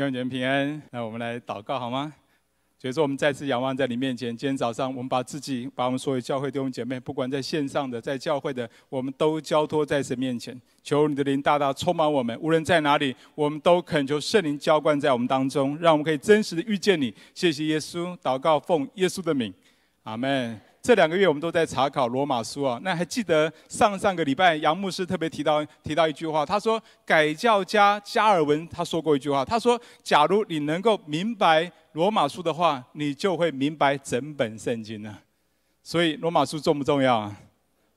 弟兄姐妹平安，那我们来祷告好吗？所以说，我们再次仰望在你面前。今天早上，我们把自己，把我们所有教会弟兄姐妹，不管在线上的，在教会的，我们都交托在神面前。求你的灵大大充满我们，无论在哪里，我们都恳求圣灵浇灌在我们当中，让我们可以真实的遇见你。谢谢耶稣，祷告奉耶稣的名，阿门。这两个月我们都在查考罗马书啊，那还记得上上个礼拜杨牧师特别提到提到一句话，他说改教家加尔文他说过一句话，他说假如你能够明白罗马书的话，你就会明白整本圣经了。所以罗马书重不重要啊？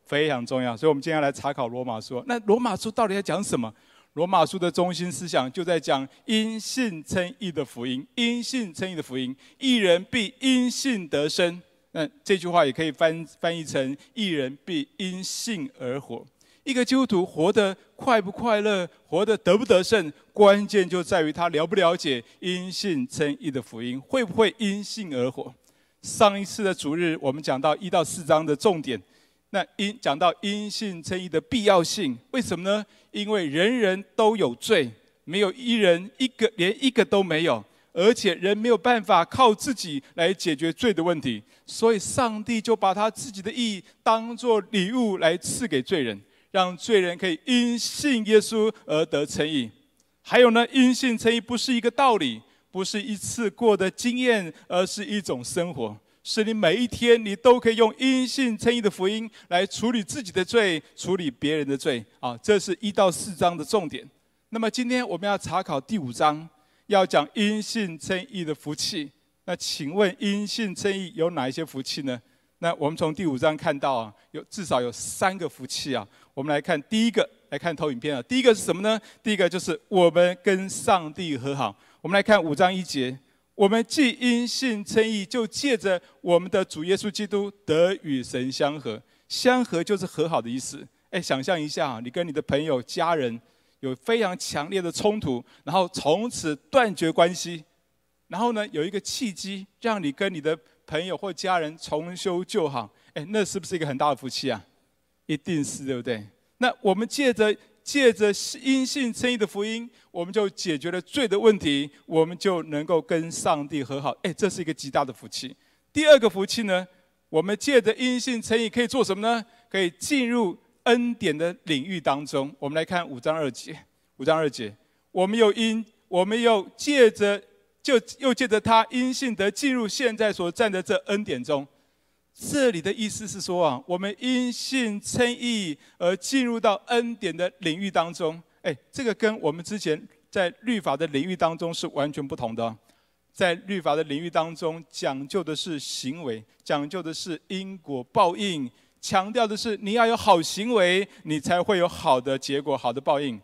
非常重要。所以我们今天来查考罗马书。那罗马书到底在讲什么？罗马书的中心思想就在讲因信称义的福音，因信称义的福音，一人必因信得生。那这句话也可以翻翻译成“一人必因信而活”。一个基督徒活得快不快乐，活得得不得胜，关键就在于他了不了解因信称义的福音，会不会因信而活。上一次的主日，我们讲到一到四章的重点，那因讲到因信称义的必要性，为什么呢？因为人人都有罪，没有一人一个连一个都没有。而且人没有办法靠自己来解决罪的问题，所以上帝就把他自己的义当作礼物来赐给罪人，让罪人可以因信耶稣而得称义。还有呢，因信称义不是一个道理，不是一次过的经验，而是一种生活，是你每一天你都可以用因信称义的福音来处理自己的罪，处理别人的罪。啊，这是一到四章的重点。那么今天我们要查考第五章。要讲因信称义的福气，那请问因信称义有哪一些福气呢？那我们从第五章看到啊，有至少有三个福气啊。我们来看第一个，来看投影片啊。第一个是什么呢？第一个就是我们跟上帝和好。我们来看五章一节，我们既因信称义，就借着我们的主耶稣基督得与神相和。相和就是和好的意思。哎，想象一下啊，你跟你的朋友、家人。有非常强烈的冲突，然后从此断绝关系，然后呢，有一个契机让你跟你的朋友或家人重修旧好，哎，那是不是一个很大的福气啊？一定是，对不对？那我们借着借着因信称义的福音，我们就解决了罪的问题，我们就能够跟上帝和好，哎，这是一个极大的福气。第二个福气呢，我们借着因信称义可以做什么呢？可以进入。恩典的领域当中，我们来看五章二节。五章二节，我们又因我们又借着就又借着他因信得进入现在所站的这恩典中。这里的意思是说啊，我们因信称义而进入到恩典的领域当中。哎，这个跟我们之前在律法的领域当中是完全不同的。在律法的领域当中，讲究的是行为，讲究的是因果报应。强调的是，你要有好行为，你才会有好的结果、好的报应。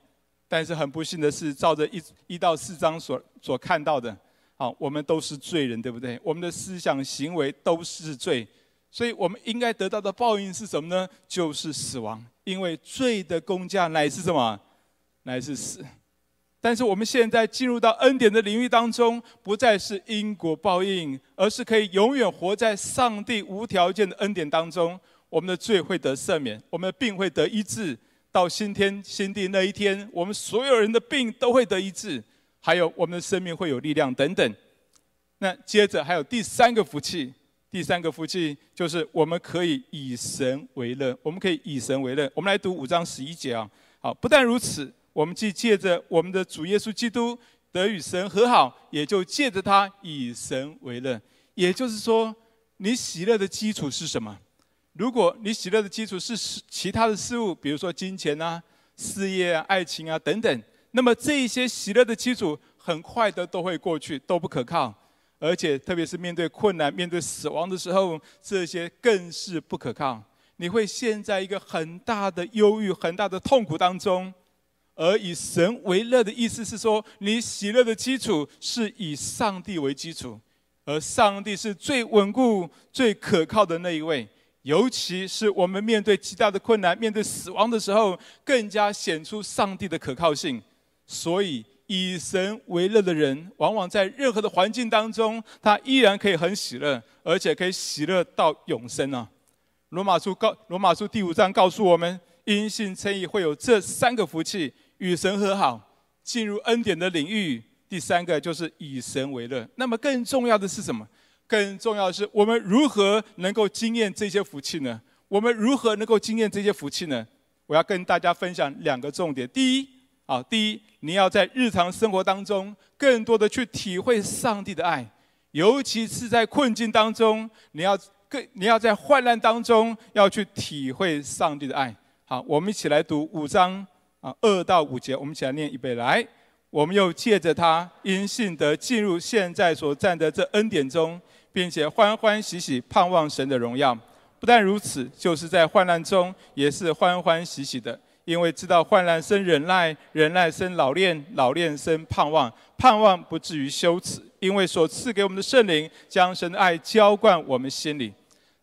但是很不幸的是，照着一一到四章所所看到的，好，我们都是罪人，对不对？我们的思想行为都是罪，所以我们应该得到的报应是什么呢？就是死亡。因为罪的工价乃是什么？乃是死。但是我们现在进入到恩典的领域当中，不再是因果报应，而是可以永远活在上帝无条件的恩典当中。我们的罪会得赦免，我们的病会得医治，到新天新地那一天，我们所有人的病都会得医治，还有我们的生命会有力量等等。那接着还有第三个福气，第三个福气就是我们可以以神为乐，我们可以以神为乐。我们来读五章十一节啊，好，不但如此，我们既借着我们的主耶稣基督得与神和好，也就借着他以神为乐。也就是说，你喜乐的基础是什么？如果你喜乐的基础是其他的事物，比如说金钱啊、事业啊、爱情啊等等，那么这一些喜乐的基础很快的都会过去，都不可靠，而且特别是面对困难、面对死亡的时候，这些更是不可靠。你会陷在一个很大的忧郁、很大的痛苦当中。而以神为乐的意思是说，你喜乐的基础是以上帝为基础，而上帝是最稳固、最可靠的那一位。尤其是我们面对极大的困难、面对死亡的时候，更加显出上帝的可靠性。所以，以神为乐的人，往往在任何的环境当中，他依然可以很喜乐，而且可以喜乐到永生啊！罗马书告罗马书第五章告诉我们，因信称义会有这三个福气：与神和好，进入恩典的领域，第三个就是以神为乐。那么更重要的是什么？更重要的是我们如何能够经验这些福气呢？我们如何能够经验这些福气呢？我要跟大家分享两个重点。第一，啊，第一，你要在日常生活当中更多的去体会上帝的爱，尤其是在困境当中，你要更你要在患难当中要去体会上帝的爱。好，我们一起来读五章啊二到五节，我们一起来念一遍来。我们又借着他因信得进入现在所占的这恩典中，并且欢欢喜喜盼望神的荣耀。不但如此，就是在患难中也是欢欢喜喜的，因为知道患难生忍耐，忍耐生老练，老练生盼望，盼望不至于羞耻，因为所赐给我们的圣灵将神的爱浇灌我们心里。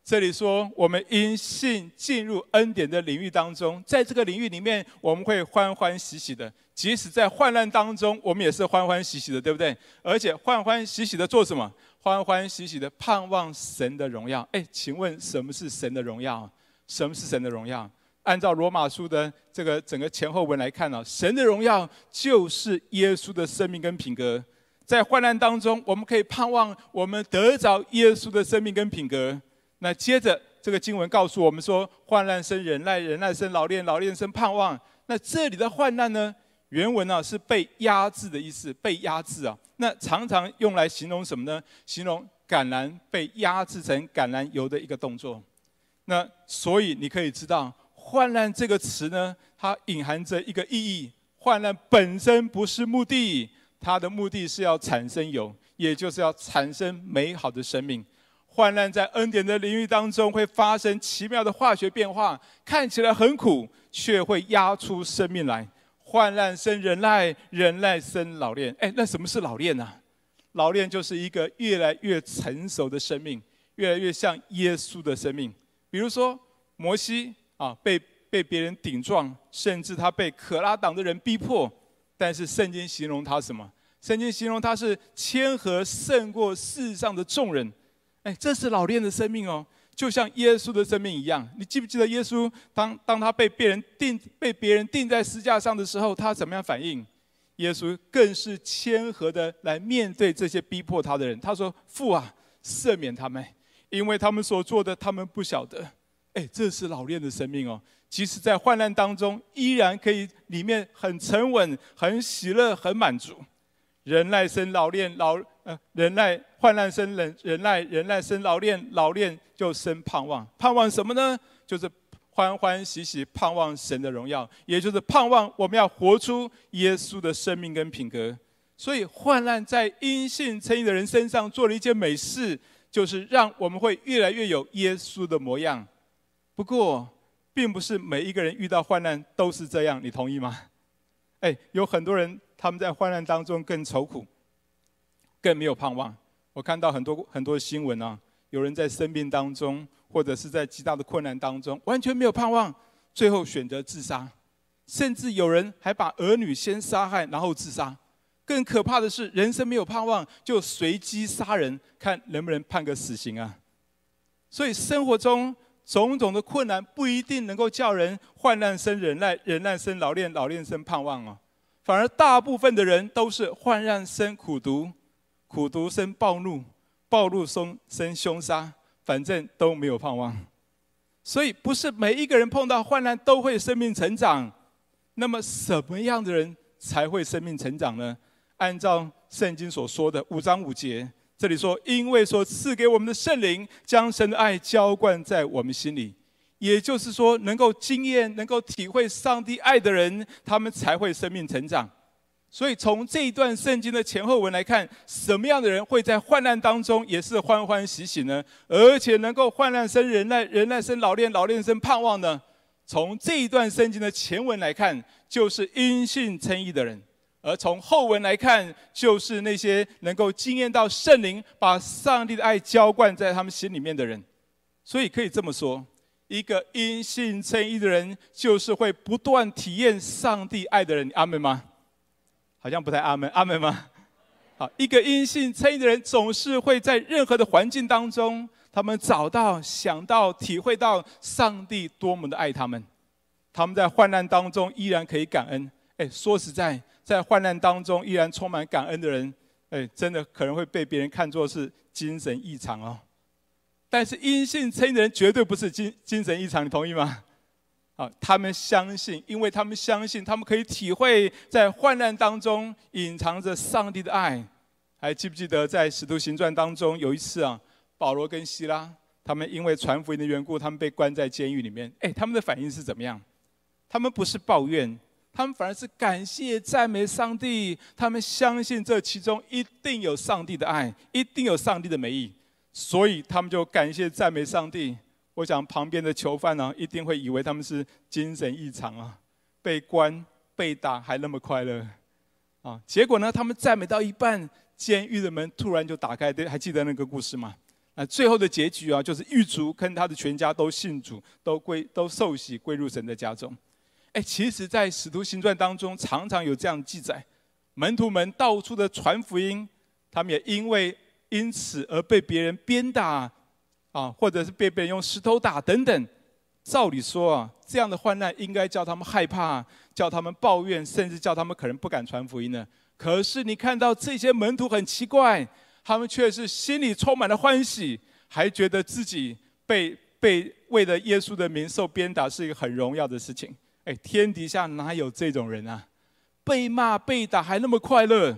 这里说，我们因信进入恩典的领域当中，在这个领域里面，我们会欢欢喜喜的。即使在患难当中，我们也是欢欢喜喜的，对不对？而且欢欢喜喜的做什么？欢欢喜喜的盼望神的荣耀。哎，请问什么是神的荣耀？什么是神的荣耀？按照罗马书的这个整个前后文来看呢，神的荣耀就是耶稣的生命跟品格。在患难当中，我们可以盼望我们得着耶稣的生命跟品格。那接着这个经文告诉我们说，患难生忍耐，忍耐生老练，老练生盼望。那这里的患难呢，原文呢是被压制的意思，被压制啊。那常常用来形容什么呢？形容橄榄被压制成橄榄油的一个动作。那所以你可以知道，患难这个词呢，它隐含着一个意义。患难本身不是目的，它的目的是要产生油，也就是要产生美好的生命。患难在恩典的领域当中会发生奇妙的化学变化，看起来很苦，却会压出生命来。患难生忍耐，忍耐生老练。哎，那什么是老练呢？老练就是一个越来越成熟的生命，越来越像耶稣的生命。比如说摩西啊，被被别人顶撞，甚至他被可拉党的人逼迫，但是圣经形容他什么？圣经形容他是谦和胜过世上的众人。哎，这是老练的生命哦，就像耶稣的生命一样。你记不记得耶稣当当他被别人钉被别人钉在十字架上的时候，他怎么样反应？耶稣更是谦和的来面对这些逼迫他的人。他说：“父啊，赦免他们，因为他们所做的，他们不晓得。”哎，这是老练的生命哦。即使在患难当中，依然可以里面很沉稳、很喜乐、很满足。忍耐生老练，老呃忍耐患难生忍忍耐，忍耐生老练，老练就生盼望。盼望什么呢？就是欢欢喜喜盼望神的荣耀，也就是盼望我们要活出耶稣的生命跟品格。所以患难在因信称义的人身上做了一件美事，就是让我们会越来越有耶稣的模样。不过，并不是每一个人遇到患难都是这样，你同意吗？哎，有很多人。他们在患难当中更愁苦，更没有盼望。我看到很多很多新闻啊，有人在生病当中，或者是在极大的困难当中，完全没有盼望，最后选择自杀。甚至有人还把儿女先杀害，然后自杀。更可怕的是，人生没有盼望，就随机杀人，看能不能判个死刑啊！所以生活中种种的困难，不一定能够叫人患难生忍耐，忍耐生老练，老练生盼望啊。反而大部分的人都是患难生苦读，苦读生暴怒，暴怒生生凶杀，反正都没有盼望。所以不是每一个人碰到患难都会生命成长。那么什么样的人才会生命成长呢？按照圣经所说的五章五节，这里说：因为所赐给我们的圣灵，将神的爱浇灌在我们心里。也就是说，能够经验、能够体会上帝爱的人，他们才会生命成长。所以，从这一段圣经的前后文来看，什么样的人会在患难当中也是欢欢喜喜呢？而且能够患难生忍耐，忍耐生老练，老练生盼望呢？从这一段圣经的前文来看，就是因信称义的人；而从后文来看，就是那些能够经验到圣灵把上帝的爱浇灌在他们心里面的人。所以可以这么说。一个因信称义的人，就是会不断体验上帝爱的人。阿门吗？好像不太阿门。阿门吗？好，一个阴性称的人，总是会在任何的环境当中，他们找到、想到、体会到上帝多么的爱他们。他们在患难当中依然可以感恩。哎，说实在，在患难当中依然充满感恩的人，哎，真的可能会被别人看作是精神异常哦。但是阴性称的人绝对不是精精神异常，你同意吗？啊，他们相信，因为他们相信，他们可以体会在患难当中隐藏着上帝的爱。还记不记得在使徒行传当中有一次啊，保罗跟希拉他们因为传福音的缘故，他们被关在监狱里面。哎，他们的反应是怎么样？他们不是抱怨，他们反而是感谢赞美上帝。他们相信这其中一定有上帝的爱，一定有上帝的美意，所以他们就感谢赞美上帝。我想旁边的囚犯呢、一定会以为他们是精神异常啊，被关被打还那么快乐啊！结果呢，他们赞美到一半，监狱的门突然就打开，对，还记得那个故事吗？那最后的结局啊，就是狱卒跟他的全家都信主，都归都受洗归入神的家中。哎，其实，在使徒行传当中，常常有这样记载：门徒们到处的传福音，他们也因为因此而被别人鞭打。啊，或者是被别人用石头打等等，照理说啊，这样的患难应该叫他们害怕，叫他们抱怨，甚至叫他们可能不敢传福音呢。可是你看到这些门徒很奇怪，他们却是心里充满了欢喜，还觉得自己被 被为了耶稣的名受鞭打是一个很荣耀的事情。哎，天底下哪有这种人啊？被骂被打还那么快乐，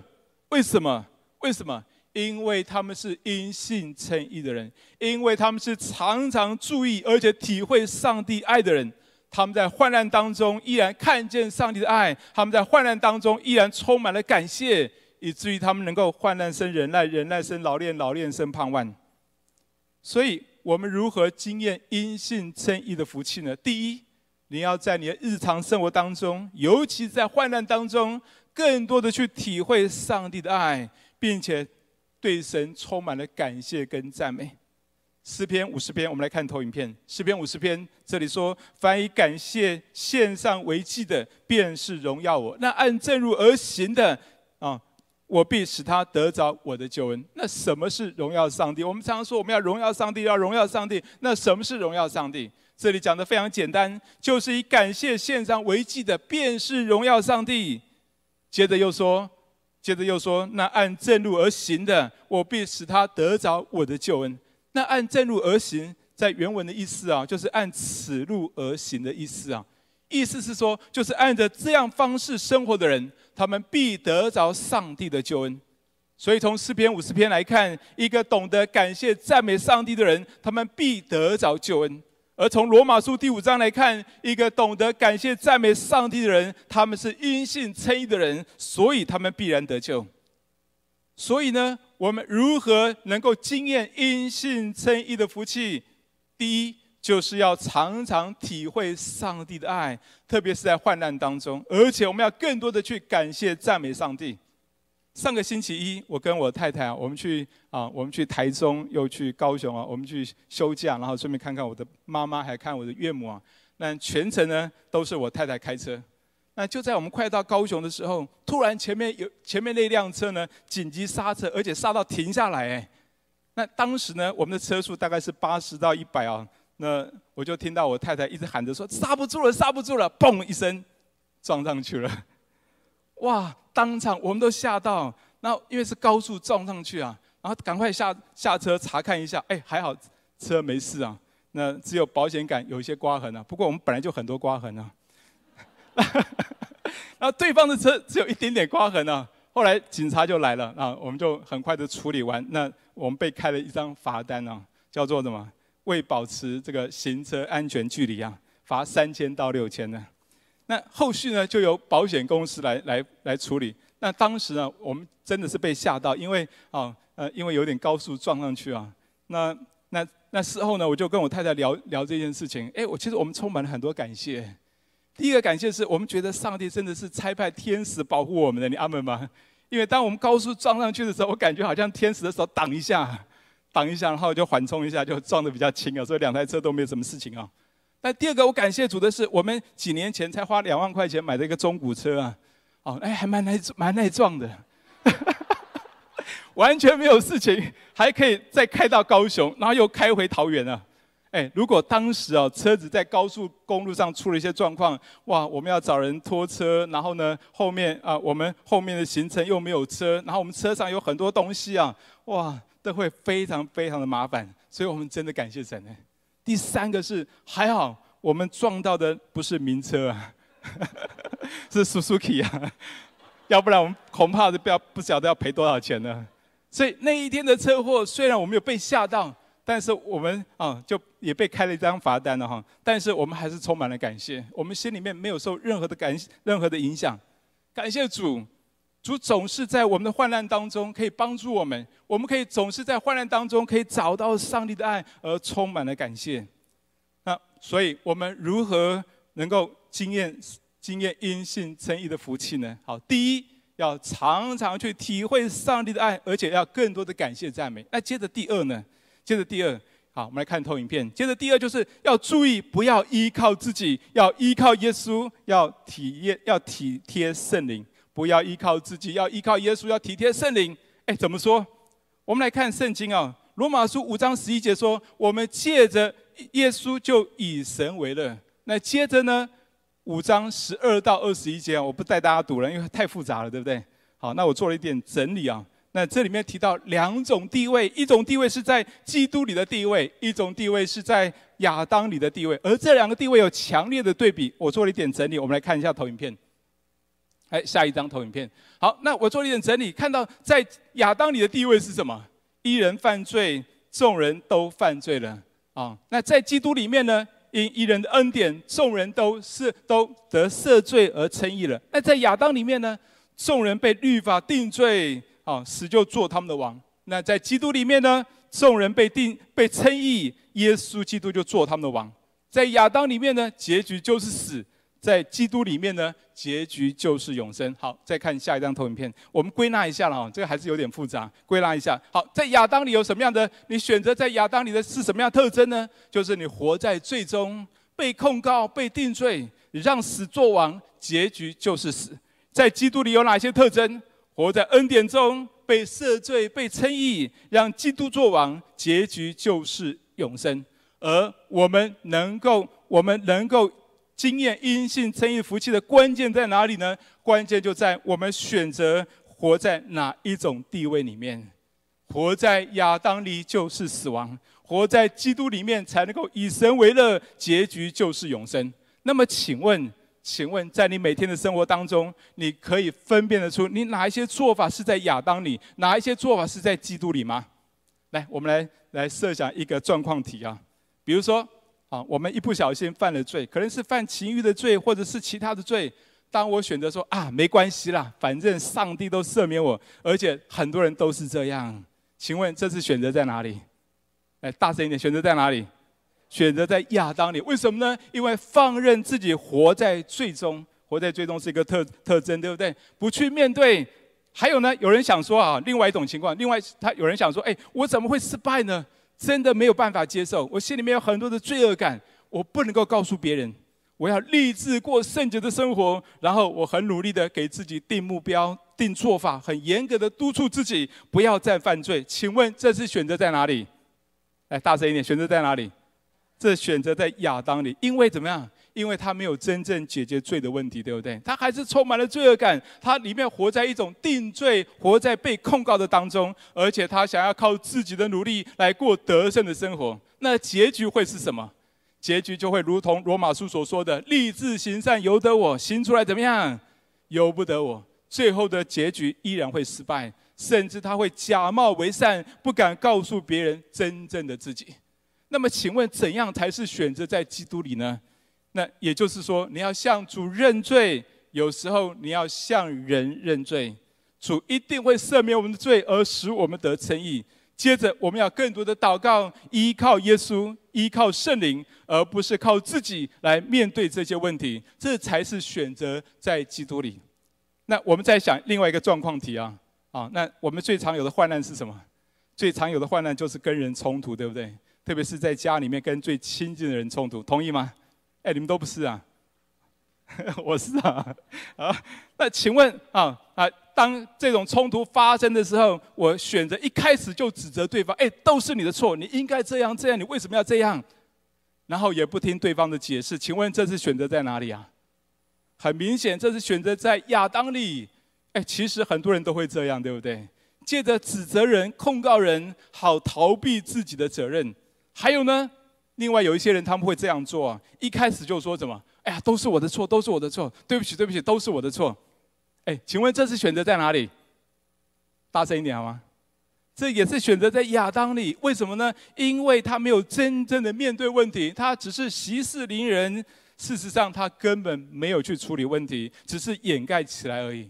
为什么？为什么？因为他们是因信称义的人，因为他们是常常注意而且体会上帝爱的人，他们在患难当中依然看见上帝的爱，他们在患难当中依然充满了感谢，以至于他们能够患难生忍耐，忍耐生老练，老练生盼望。所以，我们如何经验因信称义的福气呢？第一，你要在你的日常生活当中，尤其在患难当中，更多的去体会上帝的爱，并且。对神充满了感谢跟赞美。诗篇五十篇，我们来看投影片。诗篇五十篇这里说：“凡以感谢献上为祭的，便是荣耀我；那按正路而行的，啊，我必使他得着我的救恩。”那什么是荣耀上帝？我们常常说我们要荣耀上帝，要荣耀上帝。那什么是荣耀上帝？这里讲的非常简单，就是以感谢献上为祭的，便是荣耀上帝。接着又说。接着又说：“那按正路而行的，我必使他得着我的救恩。”那按正路而行，在原文的意思啊，就是按此路而行的意思啊。意思是说，就是按着这样方式生活的人，他们必得着上帝的救恩。所以从诗篇五十篇来看，一个懂得感谢赞美上帝的人，他们必得着救恩。而从罗马书第五章来看，一个懂得感谢赞美上帝的人，他们是因信称义的人，所以他们必然得救。所以呢，我们如何能够经验因信称义的福气？第一，就是要常常体会上帝的爱，特别是在患难当中，而且我们要更多的去感谢赞美上帝。上个星期一，我跟我太太啊，我们去啊，我们去台中，又去高雄啊，我们去休假，然后顺便看看我的妈妈，还看我的岳母啊。那全程呢都是我太太开车。那就在我们快到高雄的时候，突然前面有前面那辆车呢紧急刹车，而且刹到停下来哎。那当时呢，我们的车速大概是八十到一百啊。那我就听到我太太一直喊着说：“刹不住了，刹不住了！”嘣一声，撞上去了。哇！当场我们都吓到，那因为是高速撞上去啊，然后赶快下下车查看一下，哎，还好车没事啊，那只有保险杆有一些刮痕啊。不过我们本来就很多刮痕啊，然后对方的车只有一点点刮痕啊。后来警察就来了啊，我们就很快的处理完。那我们被开了一张罚单啊，叫做什么？未保持这个行车安全距离啊，罚三千到六千呢。那后续呢，就由保险公司来来来处理。那当时呢，我们真的是被吓到，因为啊呃，因为有点高速撞上去啊。那那那事后呢，我就跟我太太聊聊这件事情。哎，我其实我们充满了很多感谢。第一个感谢是我们觉得上帝真的是差派天使保护我们的，你阿门吗？因为当我们高速撞上去的时候，我感觉好像天使的手挡一下，挡一下，然后就缓冲一下，就撞得比较轻啊，所以两台车都没有什么事情啊。那第二个，我感谢主的是，我们几年前才花两万块钱买的一个中古车啊，哦，哎，还蛮耐蛮耐撞的，完全没有事情，还可以再开到高雄，然后又开回桃园啊，哎，如果当时哦，车子在高速公路上出了一些状况，哇，我们要找人拖车，然后呢，后面啊，我们后面的行程又没有车，然后我们车上有很多东西啊，哇，都会非常非常的麻烦。所以我们真的感谢神呢。第三个是还好，我们撞到的不是名车啊，是 Suzuki 啊，要不然我们恐怕是不要不晓得要赔多少钱呢。所以那一天的车祸，虽然我们有被吓到。但是我们啊，就也被开了一张罚单了哈。但是我们还是充满了感谢，我们心里面没有受任何的感任何的影响。感谢主，主总是在我们的患难当中可以帮助我们，我们可以总是在患难当中可以找到上帝的爱，而充满了感谢。那所以我们如何能够经验经验因信称义的福气呢？好，第一要常常去体会上帝的爱，而且要更多的感谢赞美。那接着第二呢？接着第二，好，我们来看投影片。接着第二，就是要注意，不要依靠自己，要依靠耶稣，要体验，要体贴圣灵。不要依靠自己，要依靠耶稣，要体贴圣灵。哎，怎么说？我们来看圣经啊，《罗马书》五章十一节说：“我们借着耶稣就以神为乐。”那接着呢，五章十二到二十一节，我不带大家读了，因为太复杂了，对不对？好，那我做了一点整理啊。那这里面提到两种地位，一种地位是在基督里的地位，一种地位是在亚当里的地位，而这两个地位有强烈的对比。我做了一点整理，我们来看一下投影片。哎，下一张投影片。好，那我做一点整理，看到在亚当里的地位是什么？一人犯罪，众人都犯罪了啊。那在基督里面呢？因一人的恩典，众人都是都得赦罪而称义了。那在亚当里面呢？众人被律法定罪。啊，死就做他们的王。那在基督里面呢，众人被定被称义，耶稣基督就做他们的王。在亚当里面呢，结局就是死；在基督里面呢，结局就是永生。好，再看下一张投影片，我们归纳一下了哦，这个还是有点复杂，归纳一下。好，在亚当里有什么样的？你选择在亚当里的是什么样特征呢？就是你活在最终，被控告、被定罪，让死做王，结局就是死。在基督里有哪些特征？活在恩典中，被赦罪、被称义，让基督作王，结局就是永生。而我们能够，我们能够经验阴性称义福气的关键在哪里呢？关键就在我们选择活在哪一种地位里面。活在亚当里就是死亡，活在基督里面才能够以神为乐，结局就是永生。那么，请问？请问，在你每天的生活当中，你可以分辨得出你哪一些做法是在亚当里，哪一些做法是在基督里吗？来，我们来来设想一个状况题啊，比如说啊，我们一不小心犯了罪，可能是犯情欲的罪，或者是其他的罪。当我选择说啊，没关系啦，反正上帝都赦免我，而且很多人都是这样。请问这次选择在哪里？来，大声一点，选择在哪里？选择在亚当里，为什么呢？因为放任自己活在罪中，活在罪中是一个特特征，对不对？不去面对。还有呢，有人想说啊，另外一种情况，另外他有人想说，哎，我怎么会失败呢？真的没有办法接受，我心里面有很多的罪恶感，我不能够告诉别人，我要立志过圣洁的生活，然后我很努力的给自己定目标、定做法，很严格的督促自己不要再犯罪。请问这次选择在哪里？来，大声一点，选择在哪里？这选择在亚当里，因为怎么样？因为他没有真正解决罪的问题，对不对？他还是充满了罪恶感，他里面活在一种定罪，活在被控告的当中，而且他想要靠自己的努力来过得胜的生活。那结局会是什么？结局就会如同罗马书所说的：“立志行善由得我，行出来怎么样？由不得我。”最后的结局依然会失败，甚至他会假冒为善，不敢告诉别人真正的自己。那么，请问怎样才是选择在基督里呢？那也就是说，你要向主认罪，有时候你要向人认罪，主一定会赦免我们的罪，而使我们得称义。接着，我们要更多的祷告，依靠耶稣，依靠圣灵，而不是靠自己来面对这些问题。这才是选择在基督里。那我们再想另外一个状况题啊，啊，那我们最常有的患难是什么？最常有的患难就是跟人冲突，对不对？特别是在家里面跟最亲近的人冲突，同意吗？哎，你们都不是啊，我是啊，啊，那请问啊啊，当这种冲突发生的时候，我选择一开始就指责对方，哎，都是你的错，你应该这样这样，你为什么要这样？然后也不听对方的解释。请问这是选择在哪里啊？很明显，这是选择在亚当里。哎，其实很多人都会这样，对不对？借着指责人、控告人，好逃避自己的责任。还有呢，另外有一些人他们会这样做，一开始就说什么：“哎呀，都是我的错，都是我的错，对不起，对不起，都是我的错。”哎，请问这是选择在哪里？大声一点好吗？这也是选择在亚当里。为什么呢？因为他没有真正的面对问题，他只是息事宁人。事实上，他根本没有去处理问题，只是掩盖起来而已。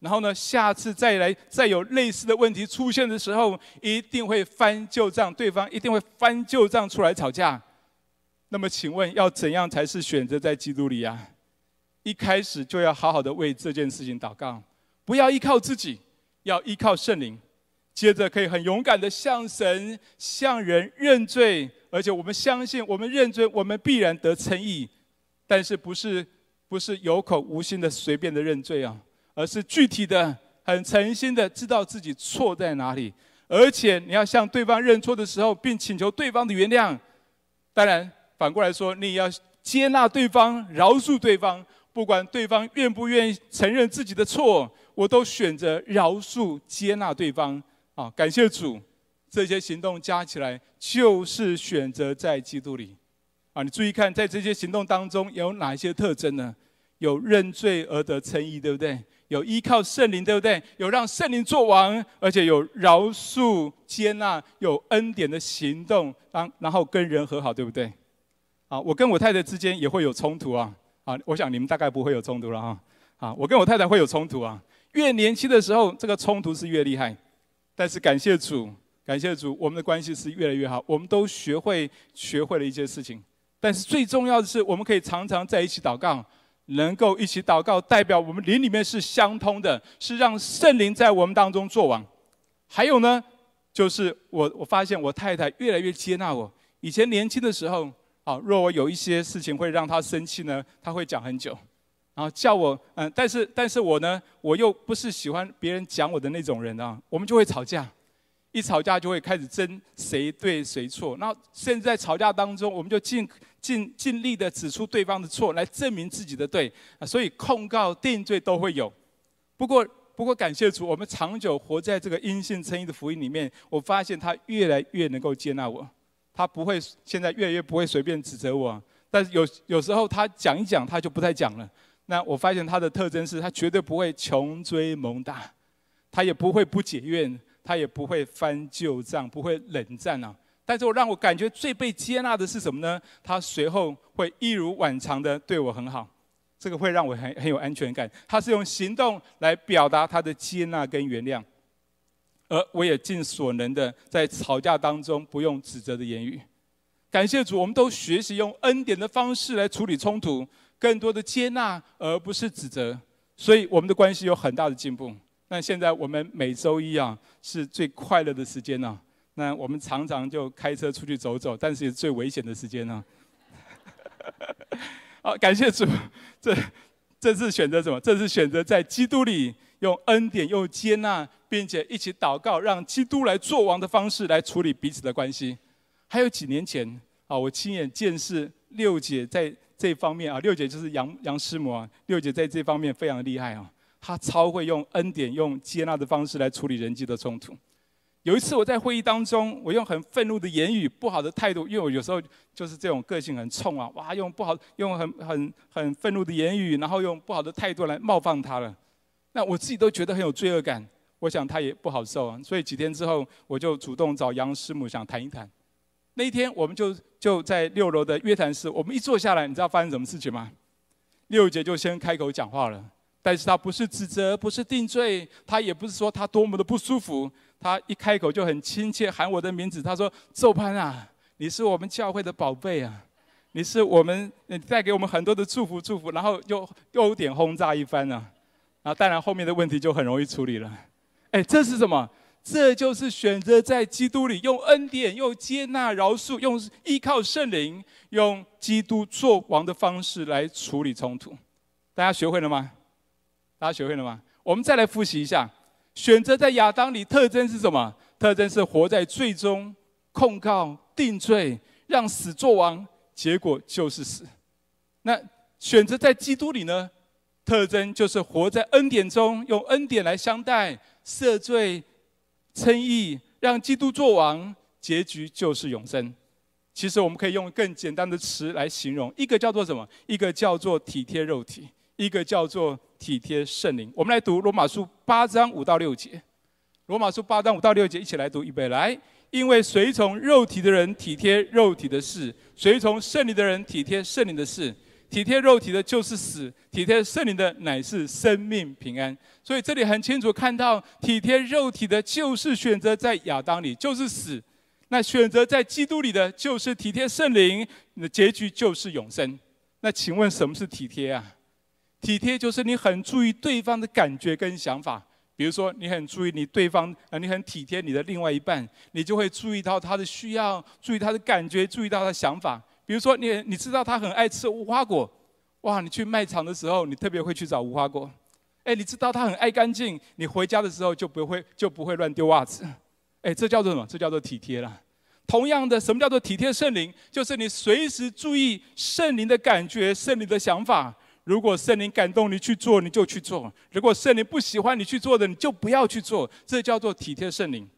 然后呢，下次再来再有类似的问题出现的时候，一定会翻旧账，对方一定会翻旧账出来吵架。那么，请问要怎样才是选择在基督里呀？一开始就要好好的为这件事情祷告，不要依靠自己，要依靠圣灵。接着可以很勇敢的向神、向人认罪，而且我们相信，我们认罪，我们必然得称义。但是不是不是有口无心的随便的认罪啊？而是具体的、很诚心的知道自己错在哪里，而且你要向对方认错的时候，并请求对方的原谅。当然，反过来说，你要接纳对方、饶恕对方。不管对方愿不愿意承认自己的错，我都选择饶恕、接纳对方。啊，感谢主，这些行动加起来就是选择在基督里。啊，你注意看，在这些行动当中有哪些特征呢？有认罪而得称义，对不对？有依靠圣灵，对不对？有让圣灵作王，而且有饶恕、接纳、有恩典的行动，然然后跟人和好，对不对？啊，我跟我太太之间也会有冲突啊。啊，我想你们大概不会有冲突了哈。啊，我跟我太太会有冲突啊。越年轻的时候，这个冲突是越厉害。但是感谢主，感谢主，我们的关系是越来越好。我们都学会学会了一些事情。但是最重要的是，我们可以常常在一起祷告。能够一起祷告，代表我们灵里面是相通的，是让圣灵在我们当中作王。还有呢，就是我我发现我太太越来越接纳我。以前年轻的时候，啊，若我有一些事情会让他生气呢，他会讲很久，然后叫我嗯，但是但是我呢，我又不是喜欢别人讲我的那种人啊，我们就会吵架。一吵架就会开始争谁对谁错，那甚至在吵架当中，我们就尽尽尽力的指出对方的错，来证明自己的对啊，所以控告定罪都会有。不过不过感谢主，我们长久活在这个阴性称义的福音里面，我发现他越来越能够接纳我，他不会现在越来越不会随便指责我，但是有有时候他讲一讲他就不再讲了。那我发现他的特征是他绝对不会穷追猛打，他也不会不解怨。他也不会翻旧账，不会冷战啊。但是我让我感觉最被接纳的是什么呢？他随后会一如往常的对我很好，这个会让我很很有安全感。他是用行动来表达他的接纳跟原谅，而我也尽所能的在吵架当中不用指责的言语。感谢主，我们都学习用恩典的方式来处理冲突，更多的接纳而不是指责，所以我们的关系有很大的进步。那现在我们每周一啊是最快乐的时间呢。那我们常常就开车出去走走，但是也是最危险的时间呢。好，感谢主，这这是选择什么？这是选择在基督里用恩典、用接纳，并且一起祷告，让基督来做王的方式来处理彼此的关系。还有几年前啊，我亲眼见识六姐在这方面啊，六姐就是杨杨师母啊，六姐在这方面非常厉害啊。她超会用恩典、用接纳的方式来处理人际的冲突。有一次我在会议当中，我用很愤怒的言语、不好的态度，因为我有时候就是这种个性很冲啊，哇，用不好、用很很很愤怒的言语，然后用不好的态度来冒犯他了。那我自己都觉得很有罪恶感，我想他也不好受啊。所以几天之后，我就主动找杨师母想谈一谈。那一天我们就就在六楼的约谈室，我们一坐下来，你知道发生什么事情吗？六姐就先开口讲话了。但是他不是指责，不是定罪，他也不是说他多么的不舒服。他一开口就很亲切喊我的名字，他说：“周潘啊，你是我们教会的宝贝啊，你是我们，带给我们很多的祝福祝福。”然后又有点轰炸一番啊，啊，当然后面的问题就很容易处理了。哎，这是什么？这就是选择在基督里用恩典、用接纳、饶恕、用依靠圣灵、用基督作王的方式来处理冲突。大家学会了吗？大家学会了吗？我们再来复习一下：选择在亚当里，特征是什么？特征是活在最终，控告、定罪，让死作王，结果就是死。那选择在基督里呢？特征就是活在恩典中，用恩典来相待，赦罪、称义，让基督作王，结局就是永生。其实我们可以用更简单的词来形容，一个叫做什么？一个叫做体贴肉体，一个叫做体贴圣灵。我们来读罗马书八章五到六节。罗马书八章五到六节，一起来读预备来。因为随从肉体的人体贴肉体的事，随从圣灵的人体贴圣灵的事。体贴肉体的就是死，体贴圣灵的乃是生命平安。所以这里很清楚看到，体贴肉体的就是选择在亚当里就是死，那选择在基督里的就是体贴圣灵，你的结局就是永生。那请问什么是体贴啊？体贴就是你很注意对方的感觉跟想法，比如说你很注意你对方啊，你很体贴你的另外一半，你就会注意到他的需要，注意他的感觉，注意到他的想法。比如说，你你知道他很爱吃无花果，哇！你去卖场的时候，你特别会去找无花果。哎，你知道他很爱干净，你回家的时候就不会就不会乱丢袜子。哎，这叫做什么？这叫做体贴啦。同样的，什么叫做体贴圣灵？就是你随时注意圣灵的感觉、圣灵的想法。如果圣灵感动你去做，你就去做；如果圣灵不喜欢你去做的，你就不要去做。这叫做体贴圣灵。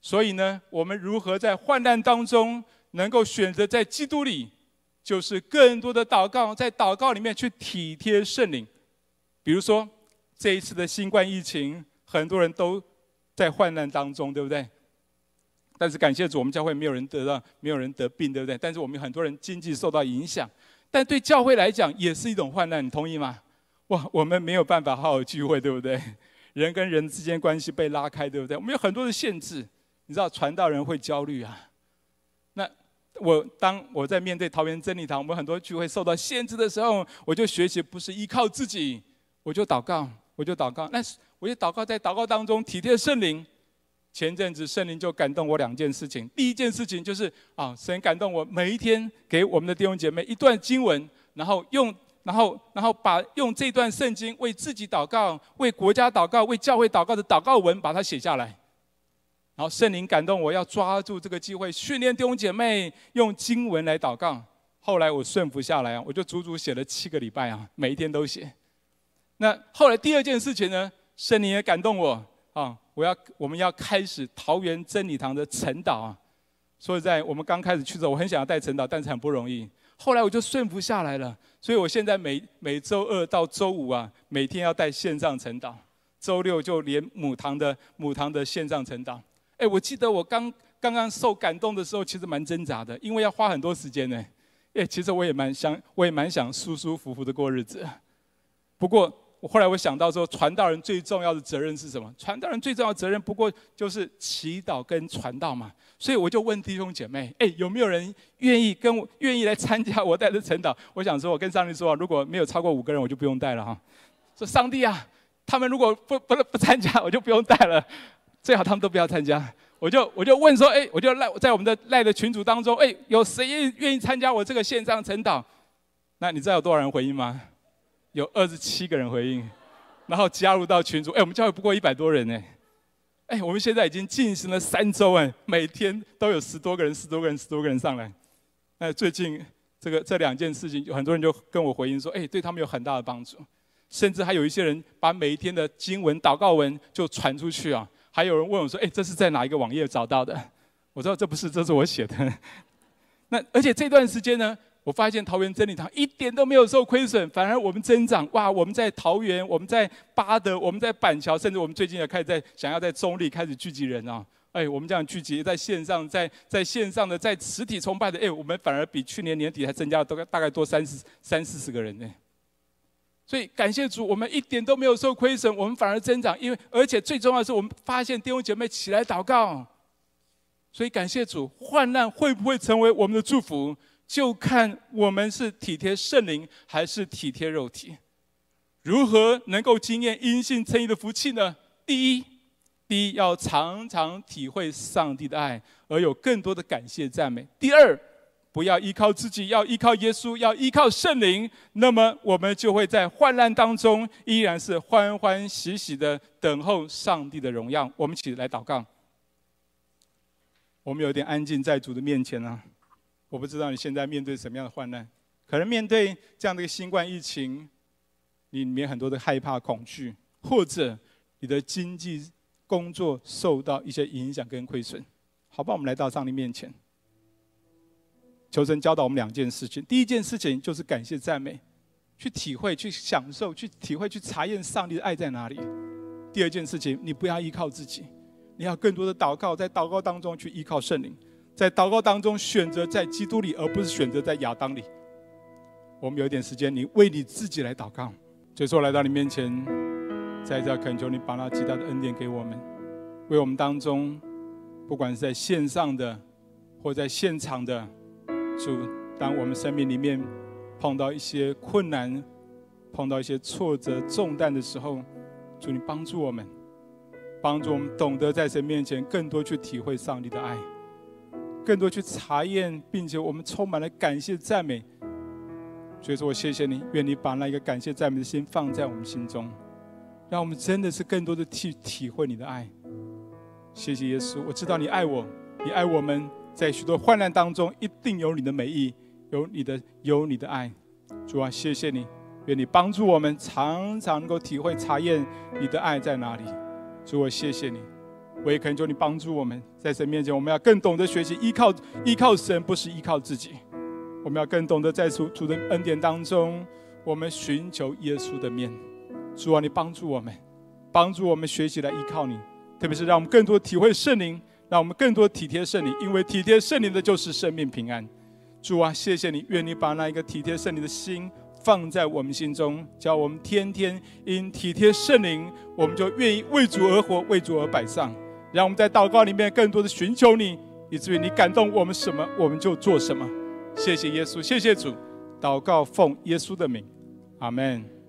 所以呢，我们如何在患难当中？能够选择在基督里，就是更多的祷告，在祷告里面去体贴圣灵。比如说这一次的新冠疫情，很多人都在患难当中，对不对？但是感谢主，我们教会没有人得到，没有人得病，对不对？但是我们很多人经济受到影响，但对教会来讲也是一种患难，你同意吗？哇，我们没有办法好好聚会，对不对？人跟人之间关系被拉开，对不对？我们有很多的限制，你知道传道人会焦虑啊。我当我在面对桃园真理堂，我们很多聚会受到限制的时候，我就学习不是依靠自己，我就祷告，我就祷告。那我就祷告，在祷告当中体贴圣灵。前阵子圣灵就感动我两件事情，第一件事情就是啊，神感动我每一天给我们的弟兄姐妹一段经文，然后用，然后然后把用这段圣经为自己祷告、为国家祷告、为教会祷告的祷告文，把它写下来。然后圣灵感动我，要抓住这个机会训练弟兄姐妹用经文来祷告。后来我顺服下来啊，我就足足写了七个礼拜啊，每一天都写。那后来第二件事情呢，圣灵也感动我啊，我要我们要开始桃园真理堂的晨祷啊。所以在我们刚开始去的时候，我很想要带晨祷，但是很不容易。后来我就顺服下来了，所以我现在每每周二到周五啊，每天要带线上晨祷，周六就连母堂的母堂的线上晨祷。哎，我记得我刚刚刚受感动的时候，其实蛮挣扎的，因为要花很多时间呢。哎，其实我也蛮想，我也蛮想舒舒服服的过日子。不过，我后来我想到说，传道人最重要的责任是什么？传道人最重要的责任不过就是祈祷跟传道嘛。所以我就问弟兄姐妹，哎，有没有人愿意跟我愿意来参加我带的晨祷？我想说，我跟上帝说，如果没有超过五个人，我就不用带了哈。说上帝啊，他们如果不不不参加，我就不用带了。最好他们都不要参加，我就我就问说，哎，我就赖在我们的赖的群组当中，哎，有谁愿愿意参加我这个线上晨祷？那你知道有多少人回应吗？有二十七个人回应，然后加入到群组，哎，我们教会不过一百多人呢，哎，我们现在已经进行了三周，哎，每天都有十多个人、十多个人、十多个人上来。那最近这个这两件事情，有很多人就跟我回应说，哎，对他们有很大的帮助，甚至还有一些人把每一天的经文祷告文就传出去啊。还有人问我说：“哎，这是在哪一个网页找到的？”我说：“这不是，这是我写的。” 那而且这段时间呢，我发现桃园真理堂一点都没有受亏损，反而我们增长。哇！我们在桃园，我们在八德，我们在板桥，甚至我们最近也开始在想要在中坜开始聚集人啊！哎，我们这样聚集在线上，在在线上的，在实体崇拜的，哎，我们反而比去年年底还增加了大概大概多三十三四十个人呢。所以感谢主，我们一点都没有受亏损，我们反而增长。因为而且最重要的是，我们发现弟兄姐妹起来祷告。所以感谢主，患难会不会成为我们的祝福，就看我们是体贴圣灵还是体贴肉体。如何能够经验因信称义的福气呢？第一，第一要常常体会上帝的爱，而有更多的感谢赞美。第二。不要依靠自己，要依靠耶稣，要依靠圣灵。那么我们就会在患难当中，依然是欢欢喜喜的等候上帝的荣耀。我们一起来祷告。我们有点安静在主的面前啊。我不知道你现在面对什么样的患难，可能面对这样的一个新冠疫情，你里面很多的害怕、恐惧，或者你的经济、工作受到一些影响跟亏损。好吧，我们来到上帝面前，求神教导我们两件事情。第一件事情就是感谢赞美，去体会、去享受、去体会、去查验上帝的爱在哪里。第二件事情，你不要依靠自己，你要更多的祷告，在祷告当中去依靠圣灵。在祷告当中选择在基督里，而不是选择在亚当里。我们有点时间，你为你自己来祷告。所以说，来到你面前，在这恳求你把那极大的恩典给我们，为我们当中，不管是在线上的或在现场的，主，当我们生命里面碰到一些困难、碰到一些挫折、重担的时候，主你帮助我们，帮助我们懂得在神面前更多去体会上帝的爱。更多去查验，并且我们充满了感谢赞美。所以说我谢谢你，愿你把那一个感谢赞美的心放在我们心中，让我们真的是更多的去体会你的爱。谢谢耶稣，我知道你爱我，你爱我们，在许多患难当中一定有你的美意，有你的有你的爱。主啊，谢谢你，愿你帮助我们常常能够体会查验你的爱在哪里。主，我谢谢你。我也恳求你帮助我们，在神面前，我们要更懂得学习依靠依靠神，不是依靠自己。我们要更懂得在主主的恩典当中，我们寻求耶稣的面。主啊，你帮助我们，帮助我们学习来依靠你，特别是让我们更多体会圣灵，让我们更多体贴圣灵，因为体贴圣灵的就是生命平安。主啊，谢谢你，愿你把那一个体贴圣灵的心放在我们心中，叫我们天天因体贴圣灵，我们就愿意为主而活，为主而摆上。让我们在祷告里面更多的寻求你，以至于你感动我们什么，我们就做什么。谢谢耶稣，谢谢主。祷告奉耶稣的名，阿门。